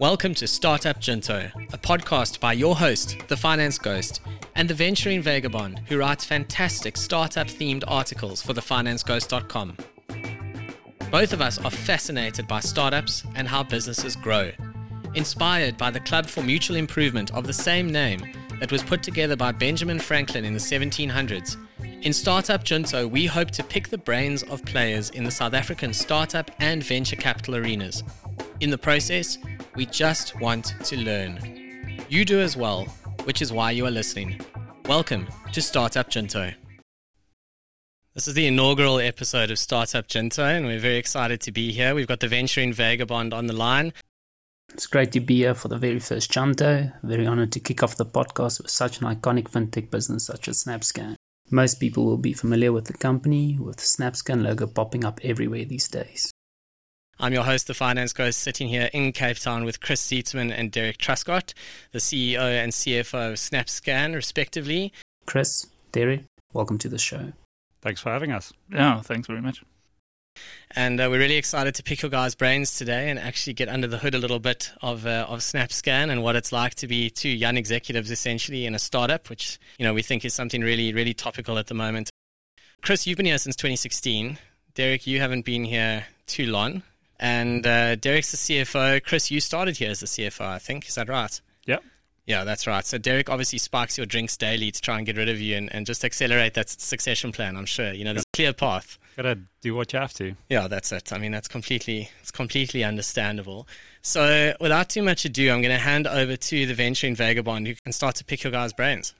Welcome to Startup Junto, a podcast by your host, the Finance Ghost, and the venturing vagabond who writes fantastic startup themed articles for thefinanceghost.com. Both of us are fascinated by startups and how businesses grow. Inspired by the Club for Mutual Improvement of the same name that was put together by Benjamin Franklin in the 1700s, in Startup Junto, we hope to pick the brains of players in the South African startup and venture capital arenas. In the process, we just want to learn. You do as well, which is why you are listening. Welcome to Startup Junto. This is the inaugural episode of Startup Junto, and we're very excited to be here. We've got the venturing vagabond on the line. It's great to be here for the very first Junto. Very honored to kick off the podcast with such an iconic fintech business such as SnapScan. Most people will be familiar with the company, with the SnapScan logo popping up everywhere these days. I'm your host, the Finance Ghost, sitting here in Cape Town with Chris Zietsman and Derick Truscott, the CEO and CFO of SnapScan, respectively. Chris, Derick, welcome to the show. Thanks for having us. Yeah, thanks very much. And uh, we're really excited to pick your guys' brains today and actually get under the hood a little bit of uh, of SnapScan and what it's like to be two young executives essentially in a startup, which you know we think is something really really topical at the moment. Chris, you've been here since 2016. Derick, you haven't been here too long. And uh, Derick's the CFO. Chris, you started here as the CFO, I think. Is that right? Yep. Yeah, that's right. So Derick obviously spikes your drinks daily to try and get rid of you and, and just accelerate that succession plan. I'm sure you know there's a clear path. Gotta do what you have to. Yeah, that's it. I mean, that's completely it's completely understandable. So without too much ado, I'm going to hand over to the venturing vagabond who can start to pick your guys' brains.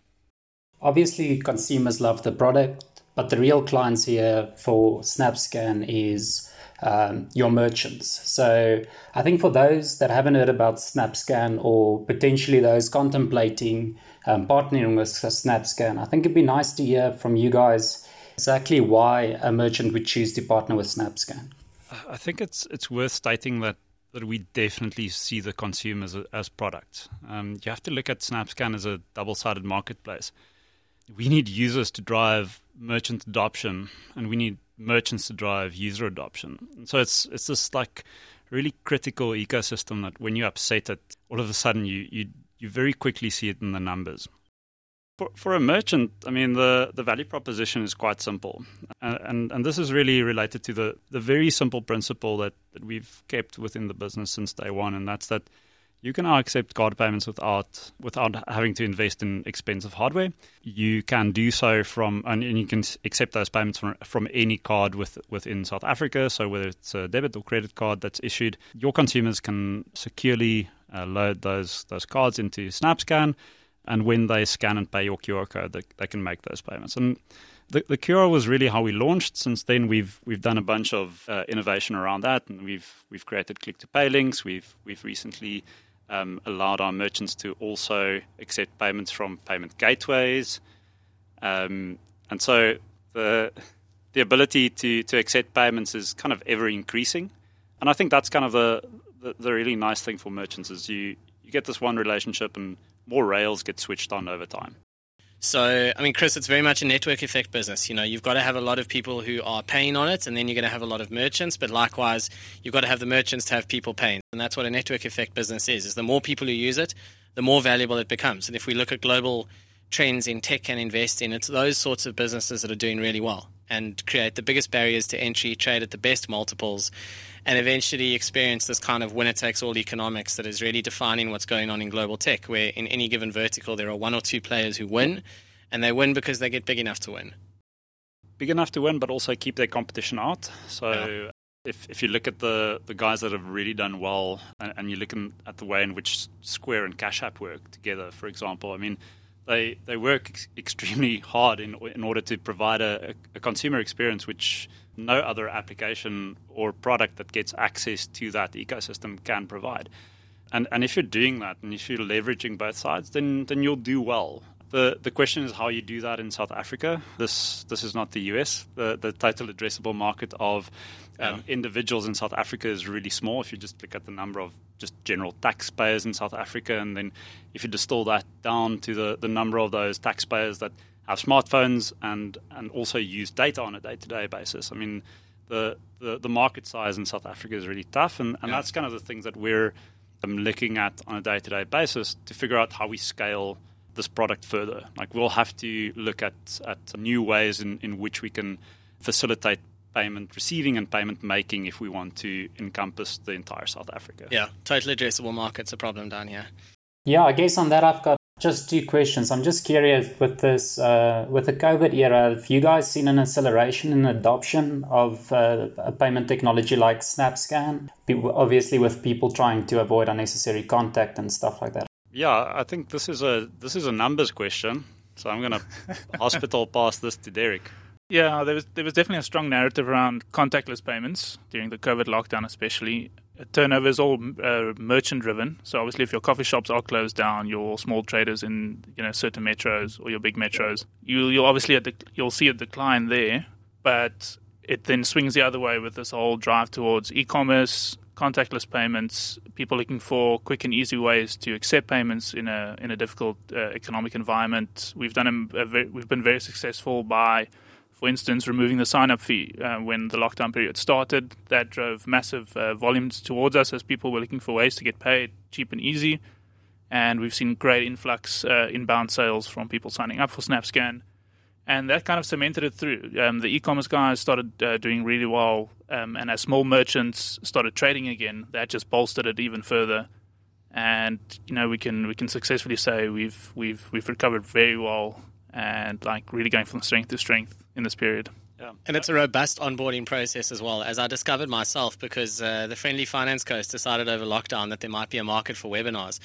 Obviously, consumers love the product, but the real clients here for SnapScan is um, your merchants. So I think for those that haven't heard about SnapScan or potentially those contemplating um, partnering with SnapScan, I think it'd be nice to hear from you guys exactly why a merchant would choose to partner with SnapScan. I think it's it's worth stating that that we definitely see the consumer as, as products. Um, you have to look at SnapScan as a double-sided marketplace. We need users to drive merchant adoption, and we need merchants to drive user adoption. So it's it's this like really critical ecosystem that when you upset it, all of a sudden you you you very quickly see it in the numbers. For, for a merchant, I mean the, the value proposition is quite simple, and, and and this is really related to the the very simple principle that, that we've kept within the business since day one, and that's that you can now accept card payments without without having to invest in expensive hardware. You can do so from and you can accept those payments from, from any card with, within South Africa. So whether it's a debit or credit card that's issued, your consumers can securely uh, load those those cards into SnapScan, and when they scan and pay your QR code, they, they can make those payments. And the, the QR was really how we launched. Since then, we've we've done a bunch of uh, innovation around that, and we've we've created click to pay links. We've we've recently um, allowed our merchants to also accept payments from payment gateways. Um, and so the the ability to, to accept payments is kind of ever increasing. And I think that's kind of the, the, the really nice thing for merchants is you, you get this one relationship and more rails get switched on over time. So, I mean, Chris, it's very much a network effect business. You know, you've got to have a lot of people who are paying on it, and then you're going to have a lot of merchants. But likewise, you've got to have the merchants to have people paying, and that's what a network effect business is. Is the more people who use it, the more valuable it becomes. And if we look at global trends in tech and invest in, it's those sorts of businesses that are doing really well and create the biggest barriers to entry, trade at the best multiples, and eventually experience this kind of winner takes all economics that is really defining what's going on in global tech, where in any given vertical there are one or two players who win, and they win because they get big enough to win. Big enough to win, but also keep their competition out. So. Yeah. If, if you look at the, the guys that have really done well, and, and you're looking at the way in which Square and Cash App work together, for example, I mean, they they work ex- extremely hard in in order to provide a, a, consumer experience which no other application or product that gets access to that ecosystem can provide. And and if you're doing that and if you're leveraging both sides, then then you'll do well. The the question is how you do that in South Africa. This this is not the US. The the total addressable market of um, individuals in South Africa is really small. If you just look at the number of just general taxpayers in South Africa, and then if you distill that down to the, the number of those taxpayers that have smartphones and and also use data on a day to day basis, I mean, the, the, the market size in South Africa is really tough, and, and yeah. that's kind of the things that we're I'm looking at on a day to day basis to figure out how we scale this product further. Like we'll have to look at, at new ways in, in which we can facilitate payment receiving and payment making if we want to encompass the entire South Africa. Yeah, totally addressable market's a problem down here. Yeah, I guess on that I've got just two questions. I'm just curious with this, uh, with the COVID era, have you guys seen an acceleration in adoption of uh, a payment technology like SnapScan? Obviously, with people trying to avoid unnecessary contact and stuff like that. Yeah, I think this is a this is a numbers question. So I'm going to hospital pass this to Derick. Yeah, there was there was definitely a strong narrative around contactless payments during the COVID lockdown, especially turnover is all uh, merchant driven. So obviously, if your coffee shops are closed down, your small traders in you know certain metros or your big metros, you you'll obviously you'll see a decline there. But it then swings the other way with this whole drive towards e-commerce, contactless payments, people looking for quick and easy ways to accept payments in a in a difficult uh, economic environment. We've done a, a we've been very successful by for instance, removing the sign up fee uh, when the lockdown period started. That drove massive uh, volumes towards us as people were looking for ways to get paid cheap and easy. And we've seen great influx uh, inbound sales from people signing up for SnapScan. And that kind of cemented it through. Um, the e commerce guys started uh, doing really well. Um, and as small merchants started trading again, that just bolstered it even further. And you know we can we can successfully say we've we've we've recovered very well and like really going from strength to strength in this period. Yeah. And it's a robust onboarding process as well, as I discovered myself because uh, the Friendly Finance Ghost decided over lockdown that there might be a market for webinars.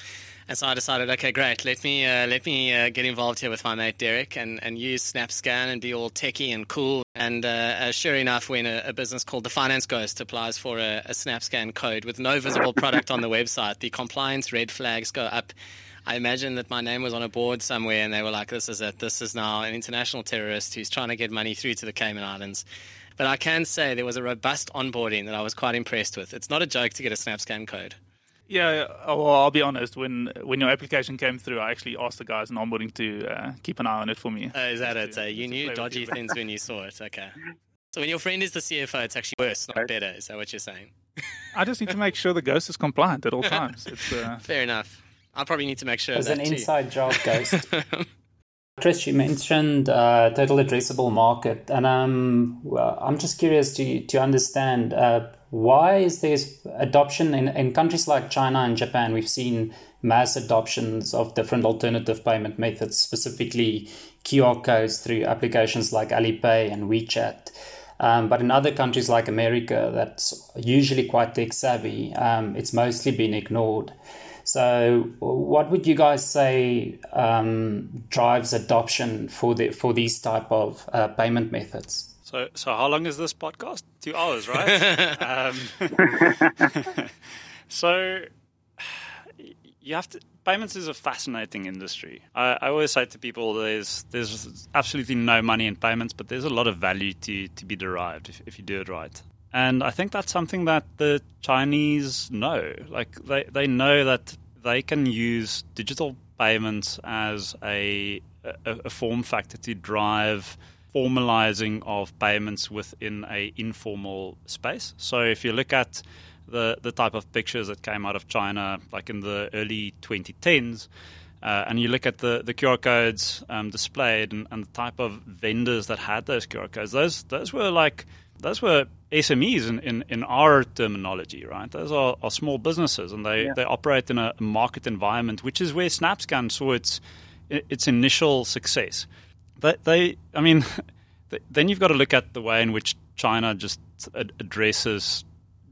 And so I decided, okay, great, let me uh, let me uh, get involved here with my mate Derick and, and use SnapScan and be all techie and cool. And uh, uh, sure enough, when a, a, business called the Finance Ghost applies for a, a SnapScan code with no visible product on the website, the compliance red flags go up I imagine that my name was on a board somewhere and they were like, this is it. This is now an international terrorist who's trying to get money through to the Cayman Islands. But I can say there was a robust onboarding that I was quite impressed with. It's not a joke to get a SnapScan code. Yeah, well, I'll be honest. When when your application came through, I actually asked the guys in onboarding to uh, keep an eye on it for me. Uh, is that it? You knew dodgy things when you saw it. Okay. So when your friend is the CFO, it's actually worse, not better. Is that what you're saying? I just need to make sure the ghost is compliant at all times. It's, uh... Fair enough. I probably need to make sure. There's an inside job, Ghost. Chris, you mentioned uh, total addressable market, and um, well, I'm just curious to to understand uh, why is there adoption in, in countries like China and Japan? We've seen mass adoptions of different alternative payment methods, specifically QR codes through applications like Alipay and WeChat. Um, but in other countries like America, that's usually quite tech savvy. Um, it's mostly been ignored. So, what would you guys say um, drives adoption for the for these type of uh, payment methods? So, so how long is this podcast? Two hours, right? um, so, you have to. Payments is a fascinating industry. I, I, always say to people, there's there's absolutely no money in payments, but there's a lot of value to to be derived if, if you do it right. And I think that's something that the Chinese know. Like they, they know that they can use digital payments as a, a, a form factor to drive formalizing of payments within a informal space. So if you look at the the type of pictures that came out of China, like in the early 2010s, uh, and you look at the, the QR codes um, displayed and, and, the type of vendors that had those QR codes, those those were like those were SMEs in, in, in our terminology, right? Those are, are small businesses and they, yeah. they operate in a market environment, which is where SnapScan saw its its initial success. They, they I mean, then you've got to look at the way in which China just addresses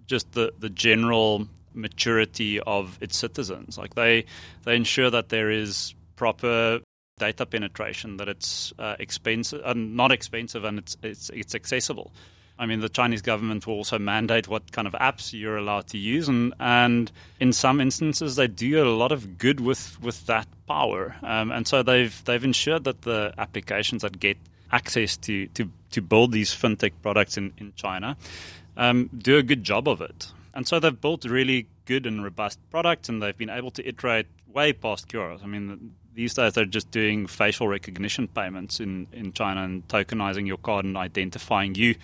just the, the general maturity of its citizens. Like they they ensure that there is proper data penetration, that it's uh, expensive, uh, not expensive, and it's it's it's accessible. I mean, the Chinese government will also mandate what kind of apps you're allowed to use, and and in some instances they do a lot of good with with that power, um, and so they've they've ensured that the applications that get access to to to build these fintech products in in China um, do a good job of it, and so they've built really good and robust products, and they've been able to iterate way past QRs. I mean, these days they're just doing facial recognition payments in, in China and tokenizing your card and identifying you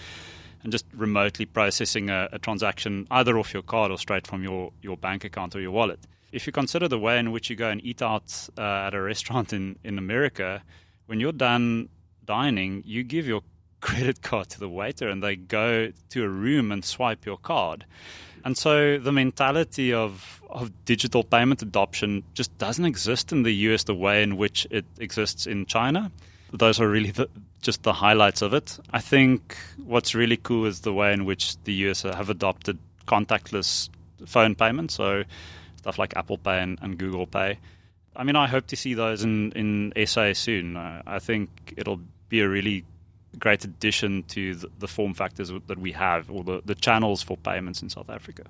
and just remotely processing a, a transaction either off your card or straight from your, your bank account or your wallet. If you consider the way in which you go and eat out uh, at a restaurant in, in America, when you're done dining, you give your credit card to the waiter and they go to a room and swipe your card. And so the mentality of, of digital payment adoption just doesn't exist in the US the way in which it exists in China. Those are really the, just the highlights of it. I think what's really cool is the way in which the US have adopted contactless phone payments, so stuff like Apple Pay and, and Google Pay. I mean, I hope to see those in, in SA soon. I think it'll be a really great addition to the, the, form factors that we have or the, the channels for payments in South Africa.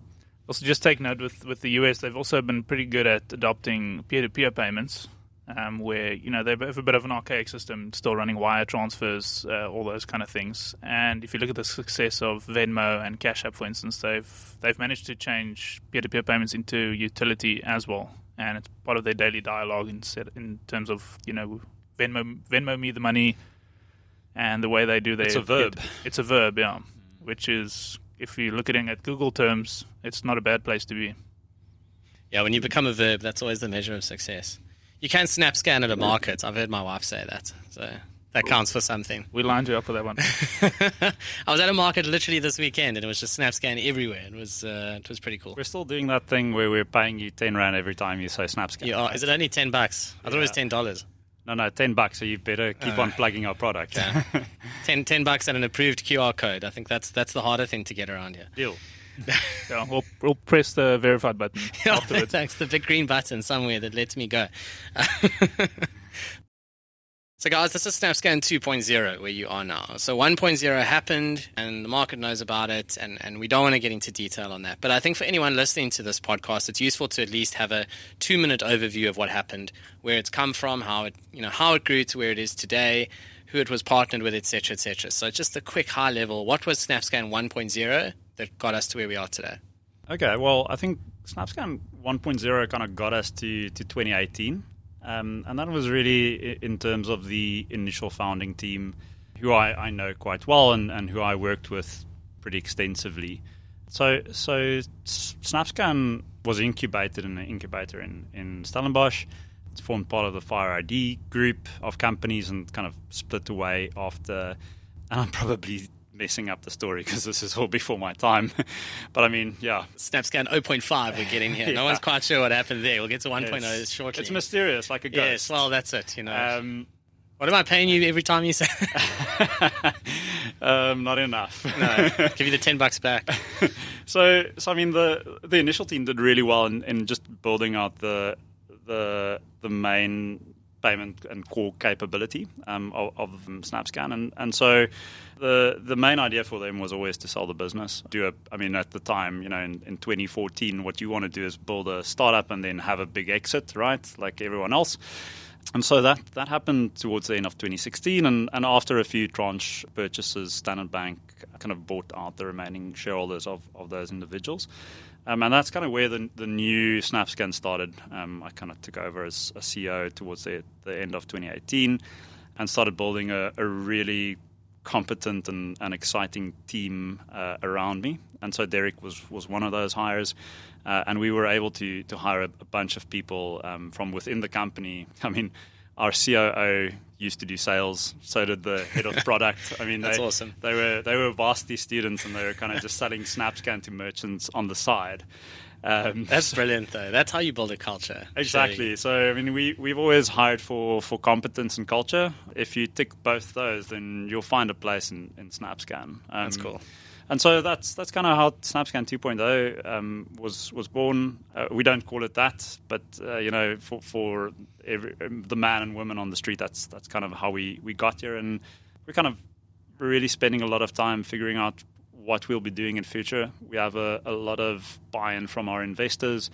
Also, just take note with, with the US, they've also been pretty good at adopting peer to peer payments, um, where you know they have a bit of an archaic system, still running wire transfers, uh, all those kind of things. And if you look at the success of Venmo and Cash App, for instance, they've they've managed to change peer to peer payments into utility as well, and it's part of their daily dialogue in in terms of you know Venmo Venmo me the money and the way they do their it's a verb. It, it's a verb, yeah. Which is, if you're looking at Google terms, it's not a bad place to be. Yeah, when you become a verb, that's always the measure of success. You can snap scan at a market. I've heard my wife say that, so that counts for something. We lined you up for that one. I was at a market literally this weekend, and it was just snap scan everywhere. It was uh, it was pretty cool. We're still doing that thing where we're paying you ten rand every time you say snap scan. Yeah, is it only ten bucks? I thought it was ten dollars. No, no, 10 bucks, so you better keep uh, on plugging our product. Yeah. 10, 10 bucks and an approved QR code. I think that's that's the harder thing to get around here. Deal. Yeah, we'll, we'll press the verified button afterwards. Thanks, the big green button somewhere that lets me go. So, guys, this is SnapScan 2.0 where you are now. So, 1.0 happened and the market knows about it, and, and we don't want to get into detail on that. But I think for anyone listening to this podcast, it's useful to at least have a two minute overview of what happened, where it's come from, how it, you know, how it grew to where it is today, who it was partnered with, etc., etc. So, just a quick high level what was SnapScan 1.0 that got us to where we are today? Okay, well, I think SnapScan 1.0 kind of got us to, to 2018. Um, and that was really in terms of the initial founding team, who I, I know quite well and, and who I worked with pretty extensively. So, so SnapScan was incubated in an incubator in, in Stellenbosch. It's formed part of the Fire ID group of companies and kind of split away after. And I'm probably messing up the story because this is all before my time. but I mean, yeah. SnapScan 0.5 we're getting here. yeah. No one's quite sure what happened there. We'll get to 1.0 it's, shortly. It's mysterious, like a ghost. Yes, well, that's it. You know. Um, what am I paying you every time you say? um, not enough. no, give you the ten bucks back. so, so I mean, the the initial team did really well in, in just building out the the the main payment and core capability um, of, of SnapScan, and and so the the main idea for them was always to sell the business. Do a, I mean, at the time, you know, in, in 2014, what you want to do is build a startup and then have a big exit, right? Like everyone else. And so that, that happened towards the end of 2016. And, and after a few tranche purchases, Standard Bank kind of bought out the remaining shareholders of, of those individuals. Um, and that's kind of where the, the new SnapScan started. Um, I kind of took over as a CEO towards the, the end of 2018 and started building a, a really competent and, and exciting team uh, around me. And so Derick was, was one of those hires. Uh, and we were able to, to hire a, a bunch of people um, from within the company. I mean, our COO used to do sales. So did the head of product. I mean, that's they, awesome. They were they were varsity students, and they were kind of just selling SnapScan to merchants on the side. Um, That's brilliant, though. That's how you build a culture. Exactly. So, I mean, we we've always hired for, for competence and culture. If you tick both those, then you'll find a place in, in SnapScan. Um, that's cool. And so that's that's kind of how SnapScan 2.0 um, was was born. Uh, we don't call it that, but uh, you know, for for every, um, the man and woman on the street, that's that's kind of how we, we got here, and we're kind of really spending a lot of time figuring out what we'll be doing in future. We have a, a lot of buy-in from our investors.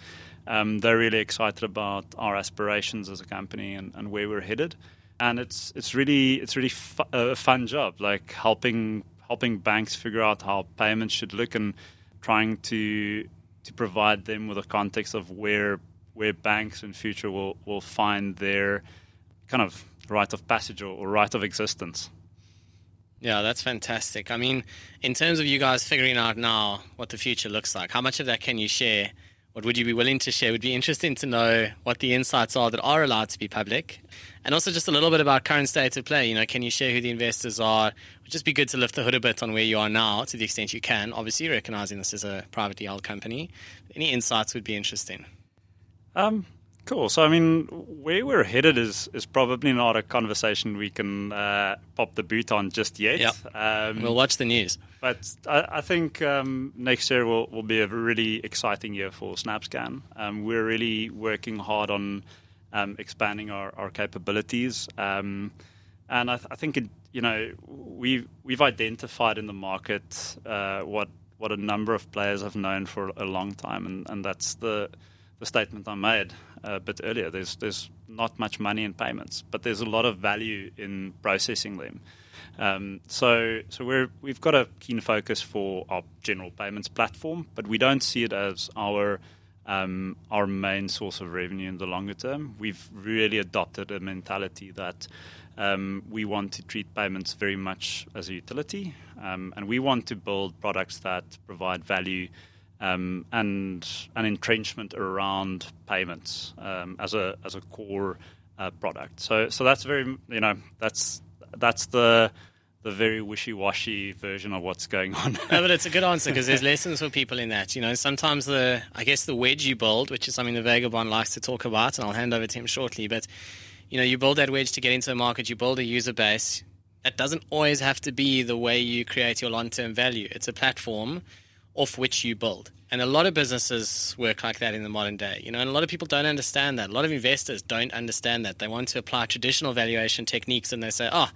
Um, they're really excited about our aspirations as a company and, and where we're headed. And it's it's really it's really fu- a fun job, like helping helping banks figure out how payments should look and trying to to provide them with a context of where where banks in future will, will find their kind of rite of passage or, or rite of existence. Yeah, that's fantastic. I mean, in terms of you guys figuring out now what the future looks like, how much of that can you share? What would you be willing to share? It would be interesting to know what the insights are that are allowed to be public. And also just a little bit about current state of play. You know, can you share who the investors are? It would just be good to lift the hood a bit on where you are now to the extent you can. Obviously, recognizing this is a privately held company. Any insights would be interesting. Um, Cool. So, I mean, where we're headed is is probably not a conversation we can uh, pop the boot on just yet. Yep. Um, we'll watch the news. But I, I think um, next year will, will be a really exciting year for SnapScan. Um, we're really working hard on expanding our, capabilities. Um, and I, th- I, think, it, you know, we've, we've identified in the market uh, what, what a number of players have known for a long time, and, that's the the statement I made a bit earlier. There's there's not much money in payments, but there's a lot of value in processing them. Um, so we've got a keen focus for our general payments platform, but we don't see it as our um, our main source of revenue in the longer term. We've really adopted a mentality that um, we want to treat payments very much as a utility, um, and we want to build products that provide value um, and an entrenchment around payments um, as a as a core uh, product. So so that's very you know that's that's the the very wishy-washy version of what's going on. no, but it's a good answer because there's lessons for people in that. You know, sometimes the I guess the wedge you build, which is something the Vagabond likes to talk about, and I'll hand over to him shortly. But you know, you build that wedge to get into a market, you build a user base. That doesn't always have to be the way you create your long-term value. It's a platform off which you build. And a lot of businesses work like that in the modern day, you know, and a lot of people don't understand that. A lot of investors don't understand that. They want to apply traditional valuation techniques and they say, oh,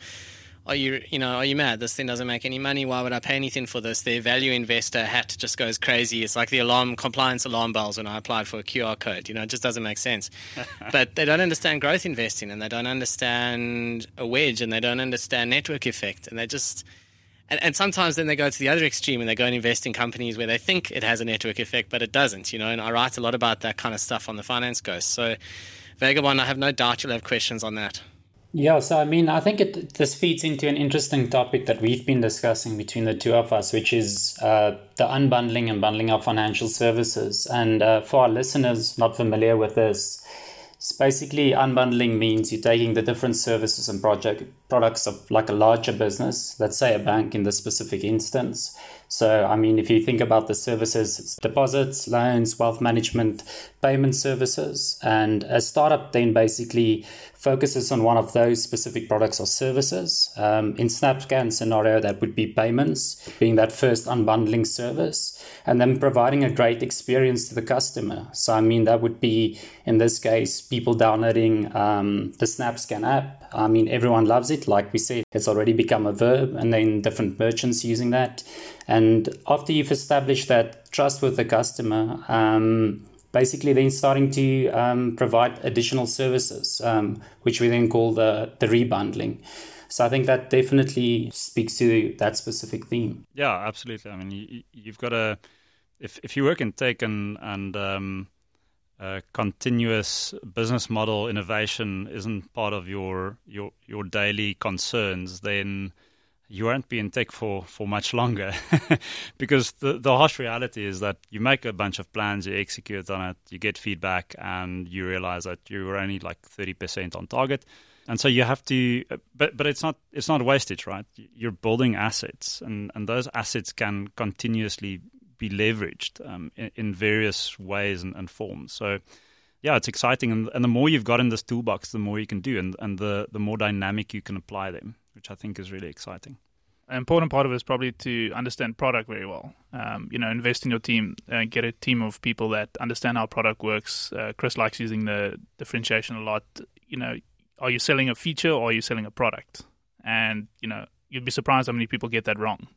are you, you know, are you mad? This thing doesn't make any money. Why would I pay anything for this? Their value investor hat just goes crazy. It's like the alarm compliance alarm bells when I applied for a QR code. You know, it just doesn't make sense. but they don't understand growth investing and they don't understand a wedge and they don't understand network effect and they just and, and sometimes then they go to the other extreme and they go and invest in companies where they think it has a network effect, but it doesn't, you know. And I write a lot about that kind of stuff on the Finance Ghost. So, Vagabond, I have no doubt you'll have questions on that. Yeah, so I mean, I think it, this feeds into an interesting topic that we've been discussing between the two of us, which is uh, the unbundling and bundling of financial services. And uh, for our listeners not familiar with this, it's basically unbundling means you're taking the different services and project products of like a larger business, let's say a bank in this specific instance. So, I mean, if you think about the services, it's deposits, loans, wealth management, payment services, and a startup then basically focuses on one of those specific products or services. Um, in SnapScan scenario, that would be payments, being that first unbundling service, and then providing a great experience to the customer. So, I mean, that would be in this case people downloading um, the SnapScan app. I mean, everyone loves it. Like we said, it's already become a verb, and then different merchants using that. And after you've established that trust with the customer, um, basically then starting to um, provide additional services, um, which we then call the, the rebundling. So I think that definitely speaks to that specific theme. Yeah, absolutely. I mean, you, you've got to, if, if you work in tech and, and um, continuous business model innovation isn't part of your, your, your daily concerns, then you won't be in tech for, for much longer because the, the harsh reality is that you make a bunch of plans, you execute on it, you get feedback, and you realize that you're only like 30% on target. And so you have to, but but it's not it's not wastage, right? You're building assets, and, and those assets can continuously be leveraged um, in, in, various ways and, and, forms. So, yeah, it's exciting, and, and the more you've got in this toolbox, the more you can do, and and the the more dynamic you can apply them which I think is really exciting. An important part of it is probably to understand product very well. Um, you know, invest in your team, uh, get a team of people that understand how product works. Uh, Chris likes using the differentiation a lot. You know, are you selling a feature or are you selling a product? And you know, you'd be surprised how many people get that wrong.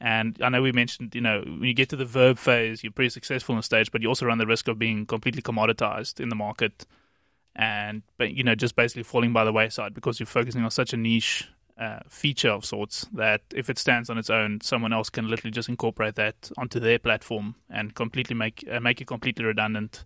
And I know we mentioned, you know, when you get to the verb phase, you're pretty successful on stage, but you also run the risk of being completely commoditized in the market and you know just basically falling by the wayside because you're focusing on such a niche uh, feature of sorts that if it stands on its own, someone else can literally just incorporate that onto their platform and completely make uh, make it completely redundant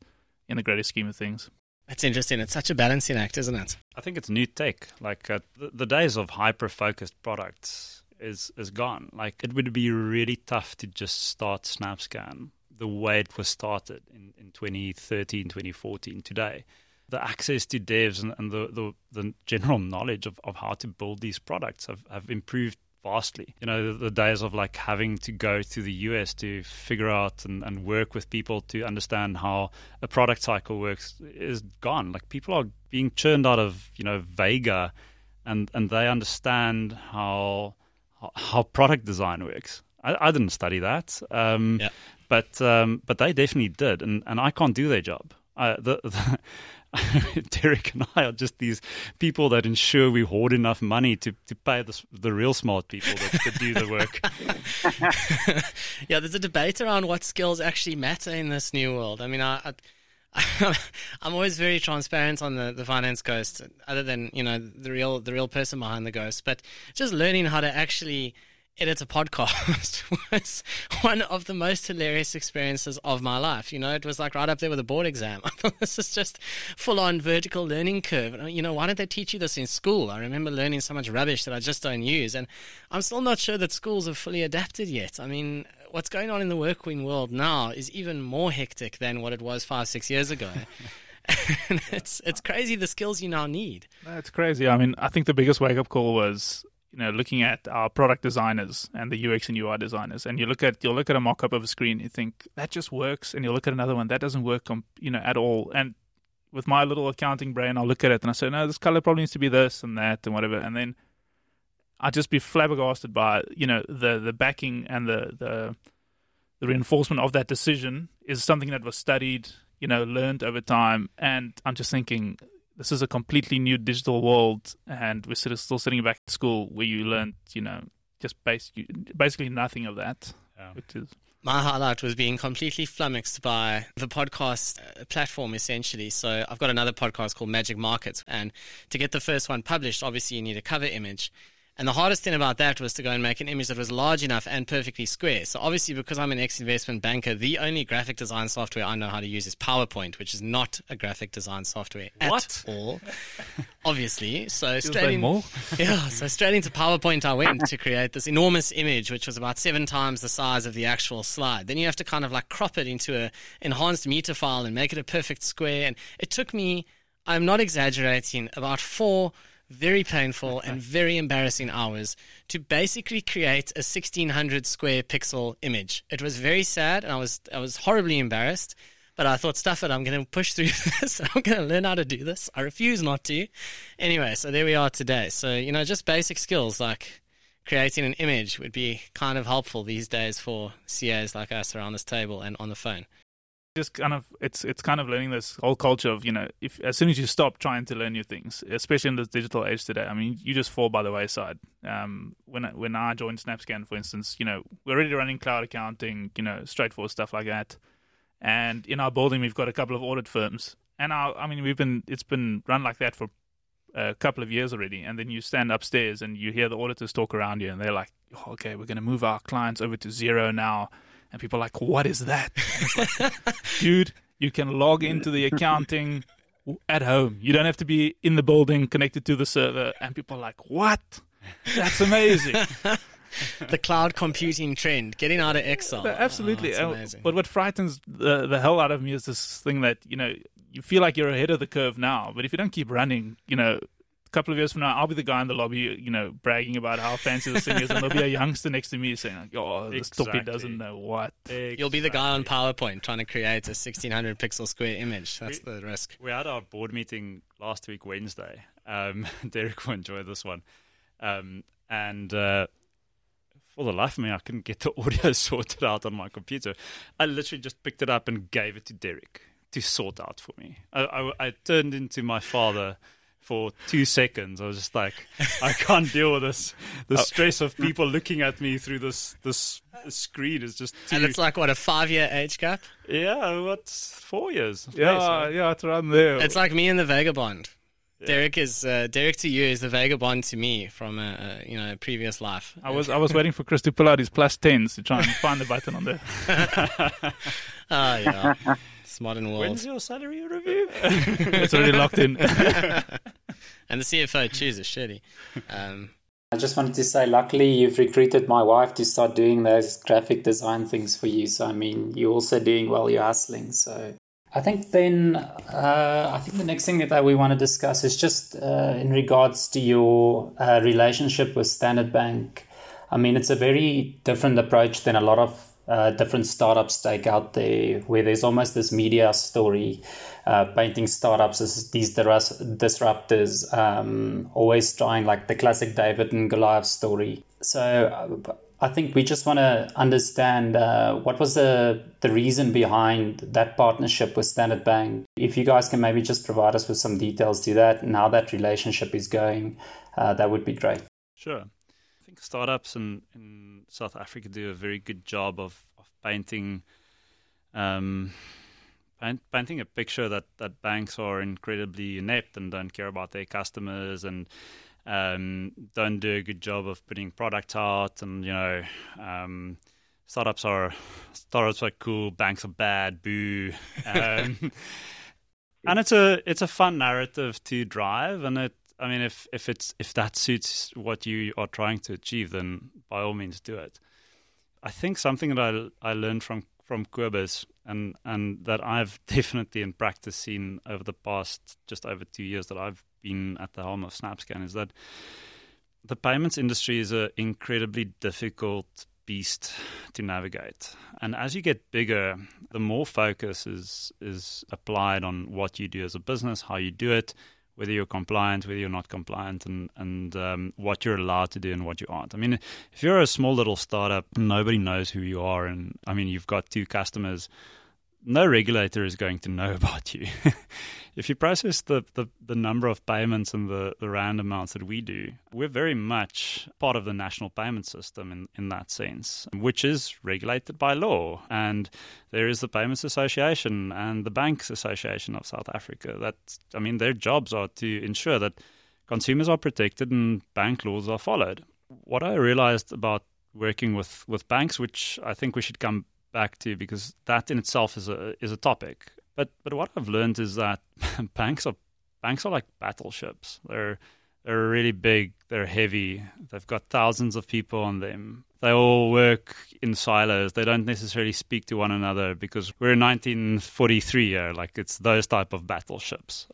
in the greater scheme of things. That's interesting. It's such a balancing act, isn't it? I think it's new tech. Like uh, the, the, days of hyper focused products is is gone. Like it would be really tough to just start SnapScan the way it was started in, in 2013, 2014 today. The access to devs and, and the, the, the, general knowledge of, of how to build these products have, have improved vastly. You know, the, the, days of like having to go to the US to figure out and, and work with people to understand how a product cycle works is gone. Like people are being churned out of, you know, Vega and, and they understand how how product design works. I, I didn't study that, um, yeah. but um, but they definitely did, and, and I can't do their job. The, the Derick and I are just these people that ensure we hoard enough money to, to pay the, the real smart people that, that do the work. yeah, there's a debate around what skills actually matter in this new world. I mean, I, I I'm always very transparent on the, the finance ghost, other than you know the real the real person behind the ghost. But just learning how to actually edit a podcast was one of the most hilarious experiences of my life. You know, it was like right up there with a board exam. I thought this is just full on vertical learning curve. You know, why didn't they teach you this in school? I remember learning so much rubbish that I just don't use. And I'm still not sure that schools have fully adapted yet. I mean, what's going on in the working world now is even more hectic than what it was five, six years ago. it's it's crazy the skills you now need. That's crazy. I mean, I think the biggest wake up call was you know, looking at our product designers and the UX and UI designers, and you look at you'll look at a mock-up of a screen, you think that just works, and you look at another one that doesn't work, you know, at all. And with my little accounting brain, I'll look at it and I say, no, this color probably needs to be this and that and whatever, and then I'd just be flabbergasted by you know the the backing and the the the reinforcement of that decision is something that was studied, you know, learned over time, and I'm just thinking this is a completely new digital world, and we're sort of still sitting back at school where you learned, you know, just base, basically nothing of that, yeah. which is my highlight was being completely flummoxed by the podcast uh, platform essentially. So I've got another podcast called Magic Markets and to get the first one published, obviously you need a cover image. And the hardest thing about that was to go and make an image that was large enough and perfectly square. So obviously, because I'm an ex-investment banker, the only graphic design software I know how to use is PowerPoint, which is not a graphic design software what? at all. obviously, so straight in, yeah, so straight into PowerPoint I went to create this enormous image, which was about seven times the size of the actual slide. Then you have to kind of like crop it into a enhanced metafile and make it a perfect square. And it took me, I'm not exaggerating, about four very painful and very embarrassing hours to basically create a 1600 square pixel image. It was very sad and I was I was horribly embarrassed, but I thought stuff it, I'm going to push through this. I'm going to learn how to do this. I refuse not to. Anyway, so there we are today. So, you know, just basic skills like creating an image would be kind of helpful these days for CAs like us around this table and on the phone just kind of it's it's kind of learning this whole culture of you know if as soon as you stop trying to learn new things, especially in this digital age today, I mean you just fall by the wayside. Um, when I, when I joined SnapScan, for instance, you know we're already running cloud accounting, you know straightforward stuff like that, and in our building we've got a couple of audit firms, and our I mean we've been it's been run like that for a couple of years already, and then you stand upstairs and you hear the auditors talk around you, and they're like, oh, okay, we're going to move our clients over to Xero now and people are like, "What is that?" Like, Dude, you can log into the accounting at home. You don't have to be in the building connected to the server. And people are like, "What? That's amazing." the cloud computing trend, getting out of Excel. Absolutely. Oh, but what frightens the, the hell out of me is this thing that, you know, you feel like you're ahead of the curve now, but if you don't keep running, you know, couple of years from now, I'll be the guy in the lobby, you know, bragging about how fancy this thing is, and there'll be a youngster next to me saying, like, "Oh, this exactly. toppy doesn't know what." Exactly. You'll be the guy on PowerPoint trying to create a 1600 pixel square image. That's we, the risk. We had our board meeting last week Wednesday. Um, Derick will enjoy this one, um, and. Uh, for the life of me, I couldn't get the audio sorted out on my computer. I literally just picked it up and gave it to Derick to sort out for me. I, I, I turned into my father for two seconds. I was just like, I can't deal with this. The oh. stress of people looking at me through this this screen is just too... And it's like what a five year age gap. Yeah, what's four years? Yeah, yeah, it's around there. It's like me and the vagabond. Yeah. Derick is uh, Derick to you is the vagabond to me from a, a you know a previous life. I was I was waiting for Chris to pull out his plus tens to try and find the button on there. oh yeah. modern world. When's your salary review? it's already locked in. and the CFO chooses shitty. Um, I just wanted to say, luckily, you've recruited my wife to start doing those graphic design things for you. So, I mean, you're also doing well, you're hustling. So, I think then, uh, I think the next thing that we want to discuss is just uh, in regards to your uh, relationship with Standard Bank. I mean, it's a very different approach than a lot of uh, different startups take out there, where there's almost this media story uh, painting startups as these disruptors, um, always trying like the classic David and Goliath story. So I think we just want to understand uh, what was the the reason behind that partnership with Standard Bank. If you guys can maybe just provide us with some details to that and how that relationship is going, uh, that would be great. Sure think startups in, in South Africa do a very good job of, of painting um, paint, painting a picture that, that banks are incredibly inept and don't care about their customers and um, don't do a good job of putting products out and you know um, startups are startups are cool banks are bad boo. Um, and it's a it's a fun narrative to drive and it I mean, if if it's if that suits what you are trying to achieve, then by all means do it. I think something that I I learned from from Kobus and and that I've definitely in practice seen over the past just over two years that I've been at the helm of SnapScan is that the payments industry is an incredibly difficult beast to navigate. And as you get bigger, the more focus is is applied on what you do as a business, how you do it, whether you're compliant, whether you're not compliant, and and um, what you're allowed to do and what you aren't. I mean, if you're a small little startup, nobody knows who you are, and I mean, you've got two customers no regulator is going to know about you. if you process the, the, the, number of payments and the, the rand amounts that we do, we're very much part of the national payment system in, in that sense, which is regulated by law. And there is the Payments Association and the Banks Association of South Africa. That I mean, their jobs are to ensure that consumers are protected and bank laws are followed. What I realized about working with, with banks, which I think we should come back to because that in itself is a is a topic. But but what I've learned is that banks are banks are like battleships. They're they're really big. They're heavy. They've got thousands of people on them. They all work in silos. They don't necessarily speak to one another because we're in 1943 here. Like it's those type of battleships.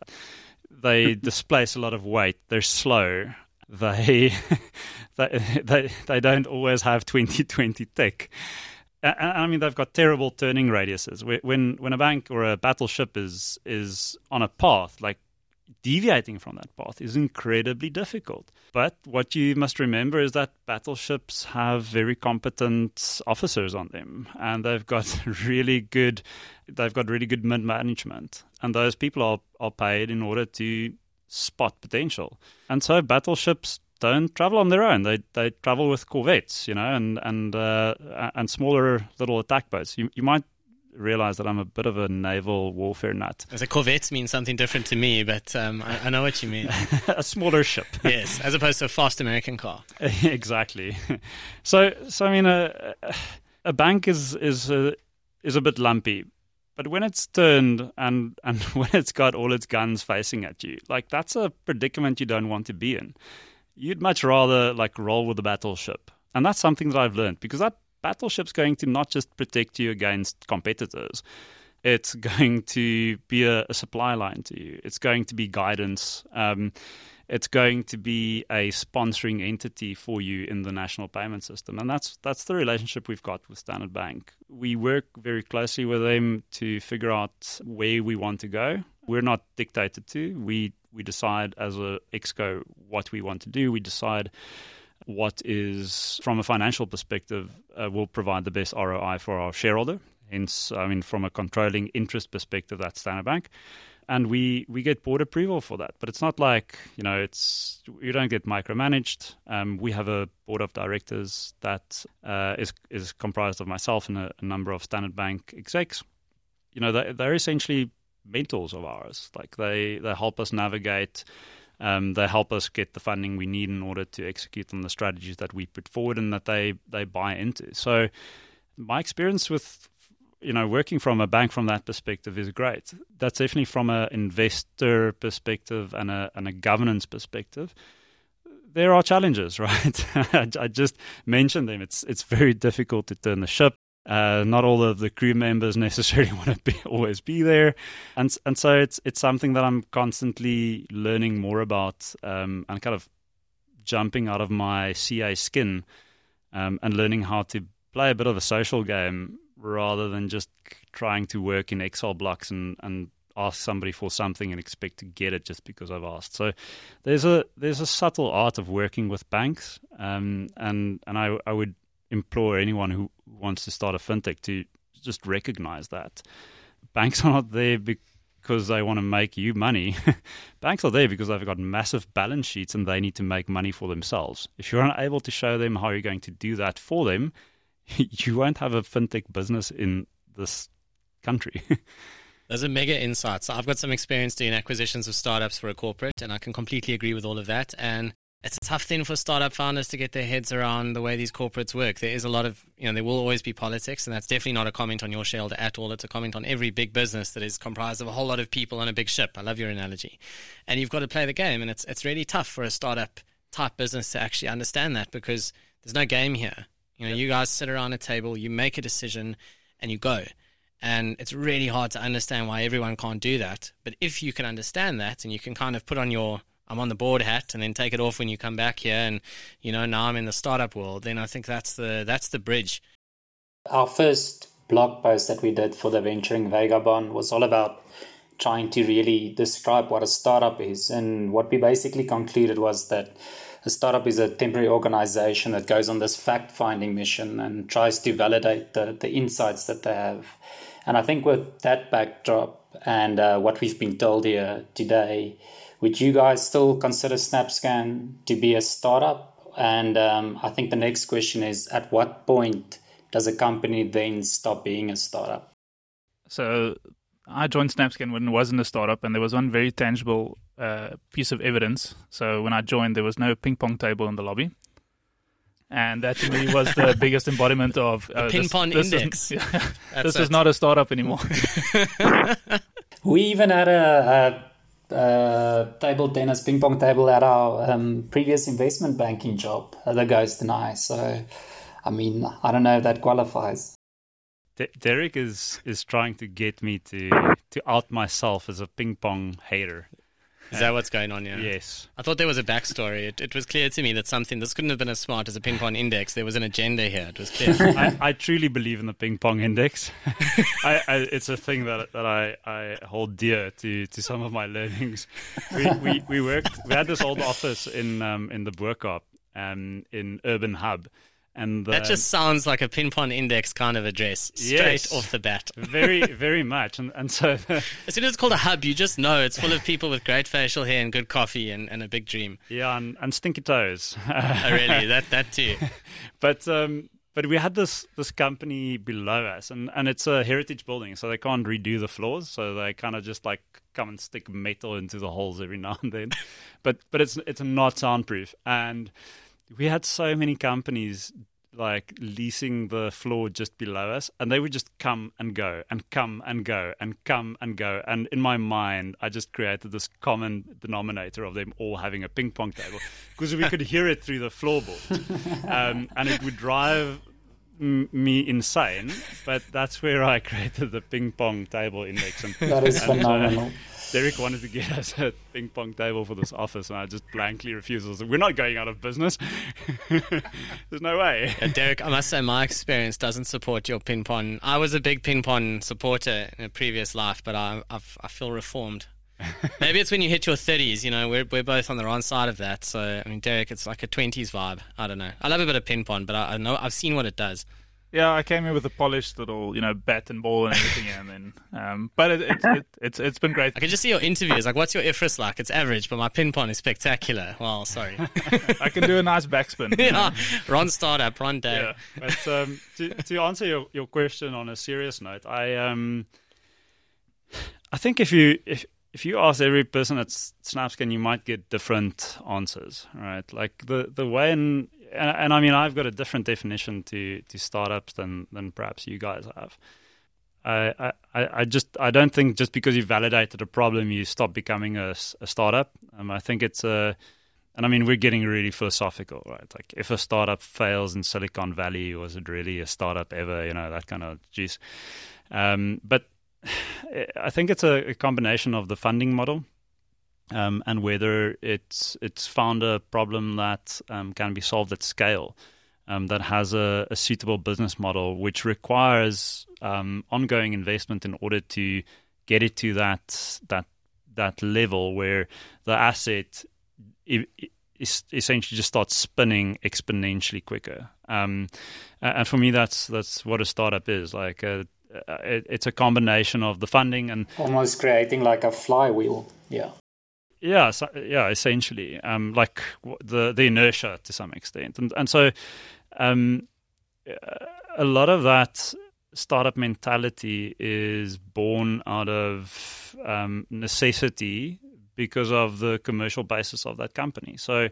They displace a lot of weight. They're slow. They, they they they don't always have 2020 tech. I mean, they've got terrible turning radiuses. When when a bank or a battleship is is on a path, like deviating from that path is incredibly difficult. But what you must remember is that battleships have very competent officers on them, and they've got really good they've got really good mid management, and those people are are paid in order to spot potential. And so battleships don't travel on their own. They they travel with corvettes, you know, and and uh, and smaller little attack boats. You you might realize that I'm a bit of a naval warfare nut. As a corvette means something different to me, but um, I, I, know what you mean. a smaller ship. yes, as opposed to a fast American car. exactly. So so I mean a a bank is is a, is a bit lumpy. But when it's turned and, and when it's got all its guns facing at you, like that's a predicament you don't want to be in you'd much rather like roll with the battleship. And that's something that I've learned because that battleship's going to not just protect you against competitors, it's going to be a, a supply line to you, it's going to be guidance. Um, it's going to be a sponsoring entity for you in the national payment system, and that's that's the relationship we've got with Standard Bank. We work very closely with them to figure out where we want to go. We're not dictated to. We we decide as a exco what we want to do. We decide what is, from a financial perspective, uh, will provide the best ROI for our shareholder. Hence, I mean, from a controlling interest perspective, that's Standard Bank. And we, we get board approval for that. But it's not like, you know, it's you don't get micromanaged. Um, we have a board of directors that uh, is is comprised of myself and a, a number of Standard Bank execs. You know, they, they're essentially mentors of ours. Like they they help us navigate. Um, they help us get the funding we need in order to execute on the strategies that we put forward and that they they buy into. So my experience with you know working from a bank from that perspective is great. That's definitely from an investor perspective and a and a governance perspective. there are challenges, right? I just mentioned them. It's it's very difficult to turn the ship. Uh, not all of the crew members necessarily want to be always be there, and and so it's it's something that I'm constantly learning more about um, and kind of jumping out of my CA skin um, and learning how to play a bit of a social game rather than just trying to work in Excel blocks and, and ask somebody for something and expect to get it just because I've asked. So there's a there's a subtle art of working with banks, um, and and I I would implore anyone who wants to start a fintech to just recognize that banks are not there because they want to make you money. banks are there because they've got massive balance sheets and they need to make money for themselves. If you're unable to show them how you're going to do that for them, you won't have a fintech business in this country. Those are mega insights. I've got some experience doing acquisitions of startups for a corporate, and I can completely agree with all of that. And it's a tough thing for startup founders to get their heads around the way these corporates work. There is a lot of, you know, there will always be politics, and that's definitely not a comment on your shareholder at all. It's a comment on every big business that is comprised of a whole lot of people on a big ship. I love your analogy. And you've got to play the game, and it's, it's really tough for a startup type business to actually understand that because there's no game here. You know, yep. you guys sit around a table, you make a decision, and you go. And it's really hard to understand why everyone can't do that. But if you can understand that and you can kind of put on your I'm on the board hat and then take it off when you come back here and you know now I'm in the startup world, then I think that's the that's the bridge. Our first blog post that we did for the Venturing Vagabond was all about trying to really describe what a startup is. And what we basically concluded was that a startup is a temporary organization that goes on this fact finding mission and tries to validate the, the insights that they have. And I think with that backdrop and uh, what we've been told here today, would you guys still consider SnapScan to be a startup? And um, I think the next question is at what point does a company then stop being a startup? So I joined SnapScan when it wasn't a startup, and there was one very tangible uh, piece of evidence. So when I joined, there was no ping pong table in the lobby and that to me was the biggest embodiment of uh, ping pong index. Is, yeah, this is not a startup anymore. we even had a, a, a, table tennis ping pong table at our um, previous investment banking job. The guys deny. So, I mean, I don't know if that qualifies. De- Derick is is trying to get me to to out myself as a ping pong hater. Is that what's going on here? Yes. I thought there was a backstory. It, it was clear to me that something, this couldn't have been as smart as a ping pong index. There was an agenda here. It was clear. I, I, truly believe in the ping pong index. I, I, it's a thing that, that I, I hold dear to, to some of my learnings. We, we, we worked, we had this old office in, um, in the Bo-Kaap um, in Urban Hub. And that just sounds like a ping pong index kind of address straight yes, off the bat. very, very much. And, and so. as soon as it's called a hub, you just know it's full of people with great facial hair and good coffee and, and a big dream. Yeah, and, and stinky toes. oh, really? That, that too. but. Um, but we had this this company below us, and, and it's a heritage building, so they can't redo the floors. So they kind of just like come and stick metal into the holes every now and then. but but it's it's not soundproof, and we had so many companies like leasing the floor just below us and they would just come and go and come and go and come and go. And in my mind i just created this common denominator of them all having a ping pong table because we could hear it through the floorboards um, and it would drive m- me insane but that's where i created the ping pong table index. And, that is and, uh, phenomenal. uh, Derick wanted to get us a ping pong table for this office, and I just blankly refused. I was like, "We're not going out of business. There's no way." Yeah, Derick, I must say, my experience doesn't support your ping pong. I was a big ping pong supporter in a previous life, but I, I've, I feel reformed. Maybe it's when you hit your 30s, you know, we're, we're both on the wrong side of that. So, I mean, Derick, it's like a 20s vibe. I don't know. I love a bit of ping pong, but I, I know I've seen what it does. Yeah, I came in with a polished little, you know, bat and ball and everything, and then, um, but it, it, it, it's it's been great. I can just see your interviews. Like, what's your IFRS like? It's average, but my pin is spectacular. Well, sorry. I can do a nice backspin. yeah, Ron startup, Ron day. Yeah, but um, to to answer your, your question on a serious note, I um, I think if you if if you ask every person at Snapscan, you might get different answers, right? Like the the way in and, and, I mean, I've got a different definition to, to startups than, than perhaps you guys have. I, I, I just I don't think just because you validated a problem you stop becoming a, a startup. Um, I think it's a and I mean, we're getting really philosophical, right? Like, if a startup fails in Silicon Valley, was it really a startup ever? You know, that kind of juice. Um, but I think it's a, a, combination of the funding model um, and whether it's it's found a problem that um, can be solved at scale. Um, that has a, a, suitable business model, which requires um, ongoing investment in order to get it to that that that level where the asset essentially just starts spinning exponentially quicker. Um, and for me, that's that's what a startup is. Like a, uh, uh, it's a combination of the funding and almost creating like a flywheel. Yeah. Yeah, so, yeah, essentially, um, like the the inertia to some extent, and and so um, a lot of that startup mentality is born out of um, necessity because of the commercial basis of that company. So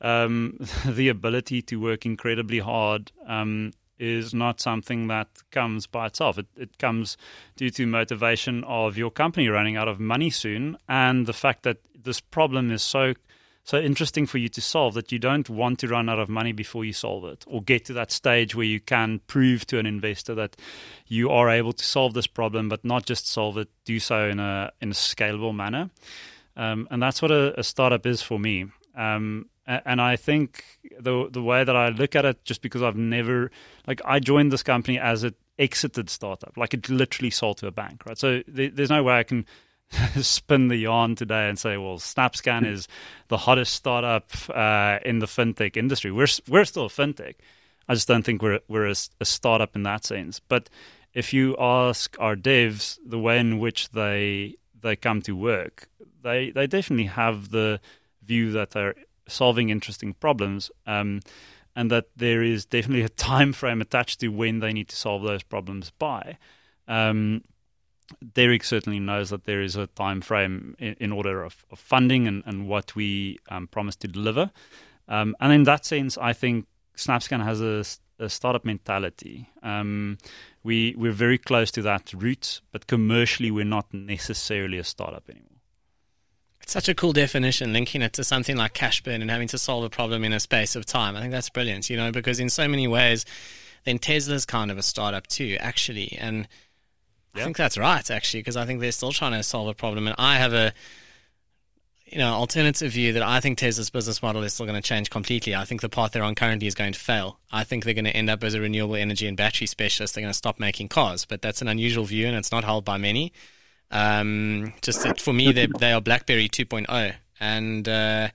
um, the ability to work incredibly hard um, is not something that comes by itself. It, it, comes due to motivation of your company running out of money soon, and the fact that this problem is so so interesting for you to solve that you don't want to run out of money before you solve it, or get to that stage where you can prove to an investor that you are able to solve this problem, but not just solve it, do so in a in a scalable manner. Um, and that's what a, a, startup is for me. Um, and I think the the way that I look at it, just because I've never like I joined this company as an exited startup, like it literally sold to a bank, right? So there's no way I can spin the yarn today and say, well, SnapScan is the hottest startup uh, in the fintech industry. We're we're still a fintech. I just don't think we're we're a, a startup in that sense. But if you ask our devs the way in which they they come to work, they they definitely have the view that they're solving interesting problems, um, and that there is definitely a time frame attached to when they need to solve those problems by. Um, Derek certainly knows that there is a time frame in, in order of, of, funding and, and what we um, promise to deliver. Um, and in that sense, I think SnapScan has a, a startup mentality. Um, we we're very close to that root, but commercially we're not necessarily a startup anymore. It's such a cool definition, linking it to something like cash burn and having to solve a problem in a space of time. I think that's brilliant, you know, because in so many ways, then Tesla's kind of a startup too, actually. And I think that's right, actually, because I think they're still trying to solve a problem. And I have a, you know, alternative view that I think Tesla's business model is still going to change completely. I think the path they're on currently is going to fail. I think they're going to end up as a renewable energy and battery specialist. They're going to stop making cars, but that's an unusual view, and it's not held by many. Um, just for me, they they are BlackBerry 2.0, and uh,